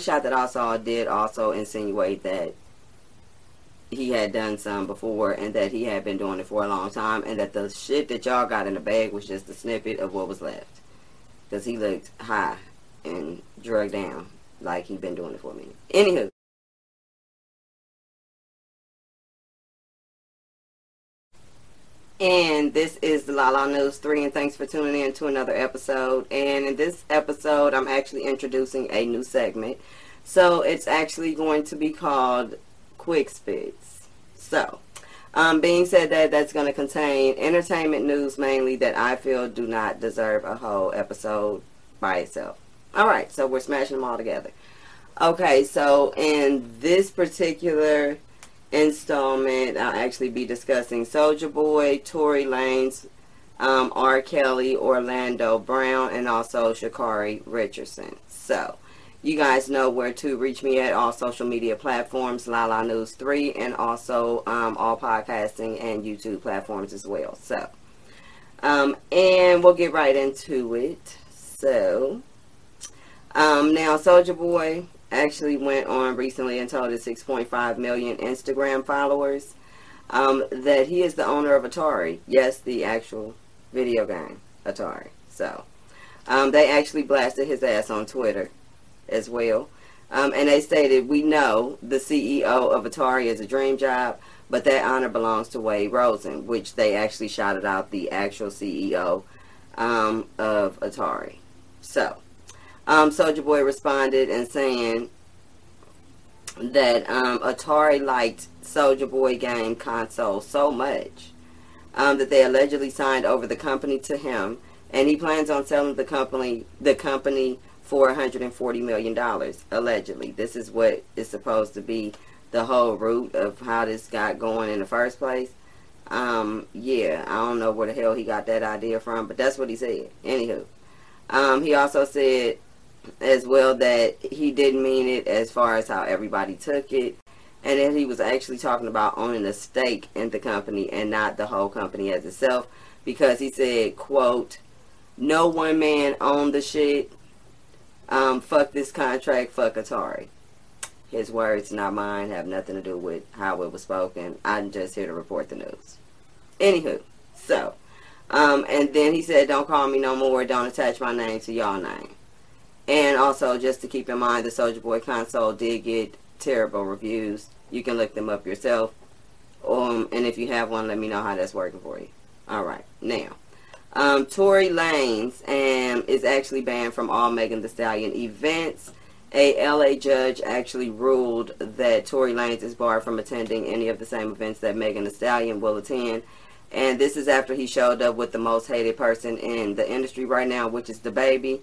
shot that I saw did also insinuate that he had done some before and that he had been doing it for a long time and that the shit that y'all got in the bag was just a snippet of what was left. Because he looked high and drugged down like he'd been doing it for a minute. Anywho. And this is the Lala News 3, and thanks for tuning in to another episode. And in this episode, I'm actually introducing a new segment. So it's actually going to be called Quick Spits. So, um, being said that, that's going to contain entertainment news mainly that I feel do not deserve a whole episode by itself. All right, so we're smashing them all together. Okay, so in this particular installment, I'll actually be discussing Soulja Boy, Tory Lanez, um, R. Kelly, Orlando Brown, and also Sha'Carri Richardson. So, you guys know where to reach me at all social media platforms, Lala News 3, and also um, all podcasting and YouTube platforms as well. So, um, and we'll get right into it. So, um, now Soulja Boy actually went on recently and told his 6.5 million Instagram followers um, that he is the owner of Atari. Yes, the actual video game Atari. So um, they actually blasted his ass on Twitter as well. Um, and they stated, we know the CEO of Atari is a dream job, but that honor belongs to Wade Rosen, which they actually shouted out the actual CEO um, of Atari. So, um, Soulja Boy responded and saying that um, Atari liked Soulja Boy game console so much um, that they allegedly signed over the company to him, and he plans on selling the company the company for 140 million dollars allegedly. This is what is supposed to be the whole root of how this got going in the first place. Um, yeah, I don't know where the hell he got that idea from, but that's what he said. Anywho, um, he also said as well that he didn't mean it as far as how everybody took it. And that he was actually talking about owning a stake in the company and not the whole company as itself because he said quote no one man owned the shit. Um, fuck this contract fuck atari. His words not mine have nothing to do with how it was spoken. I'm just here to report the news. Anywho so um, and then he said don't call me no more. Don't attach my name to y'all name and also, just to keep in mind, the Soulja Boy console did get terrible reviews. You can look them up yourself. Um, and if you have one, let me know how that's working for you. All right, now, um, Tory Lanez um, is actually banned from all Megan Thee Stallion events. A LA judge actually ruled that Tory Lanez is barred from attending any of the same events that Megan Thee Stallion will attend. And this is after he showed up with the most hated person in the industry right now, which is DaBaby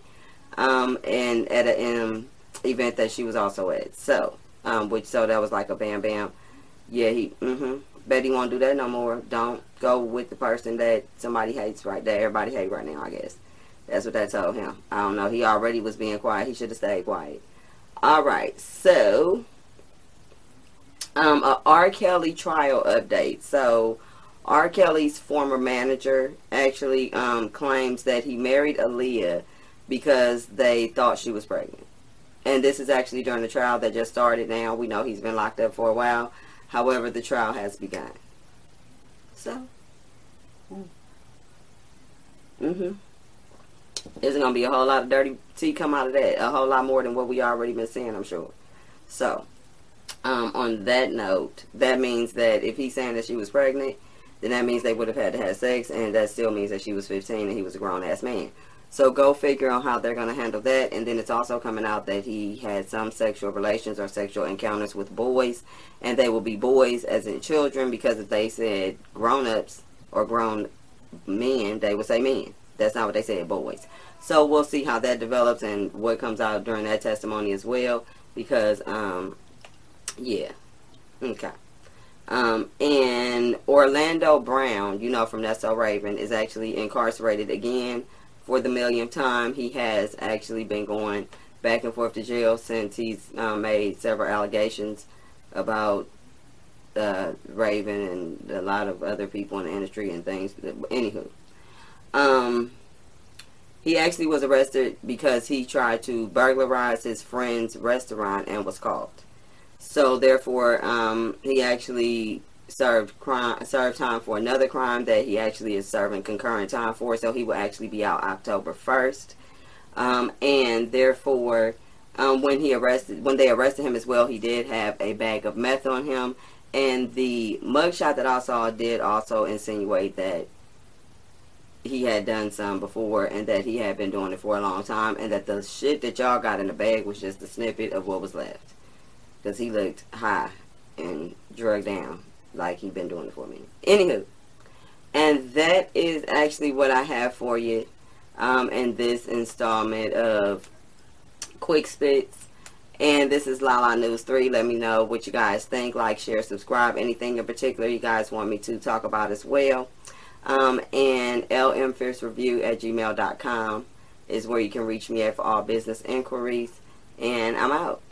um, and at an um, event that she was also at. So, um, which so that was like a bam bam. Yeah, he. Mm-hmm. Bet he won't do that no more. Don't go with the person that somebody hates right there. Everybody hate right now. I guess that's what that told him. I don't know. He already was being quiet. He should have stayed quiet. All right. So, um, a R. Kelly trial update. So. R. Kelly's former manager actually um, claims that he married Aaliyah because they thought she was pregnant. And this is actually during the trial that just started now. We know he's been locked up for a while. However, the trial has begun. So, mm-hmm. There's going to be a whole lot of dirty tea come out of that. A whole lot more than what we already been seeing, I'm sure. So, um, on that note, that means that if he's saying that she was pregnant, then that means they would have had to have sex, and that still means that she was 15 and he was a grown-ass man. So go figure on how they're going to handle that. And then it's also coming out that he had some sexual relations or sexual encounters with boys. And they will be boys as in children because if they said grown-ups or grown men, they would say men. That's not what they said, boys. So we'll see how that develops and what comes out during that testimony as well. Because, um, yeah. Okay. Um, and Orlando Brown, you know from That's So Raven, is actually incarcerated again for the millionth time. He has actually been going back and forth to jail since he's um, made several allegations about uh, Raven and a lot of other people in the industry and things. Anywho, um, he actually was arrested because he tried to burglarize his friend's restaurant and was caught. So therefore, um, he actually served crime served time for another crime that he actually is serving concurrent time for. So he will actually be out October first, um, and therefore, um, when he arrested when they arrested him as well, he did have a bag of meth on him, and the mugshot that I saw did also insinuate that he had done some before and that he had been doing it for a long time and that the shit that y'all got in the bag was just a snippet of what was left. Because he looked high and drugged down like he'd been doing it for me anywho and that is actually what i have for you um, in this installment of quick spits and this is Lala News 3. Let me know what you guys think. Like, share, subscribe. Anything in particular you guys want me to talk about as well. Um, and lmfiercereview at gmail.com is where you can reach me at for all business inquiries. And I'm out.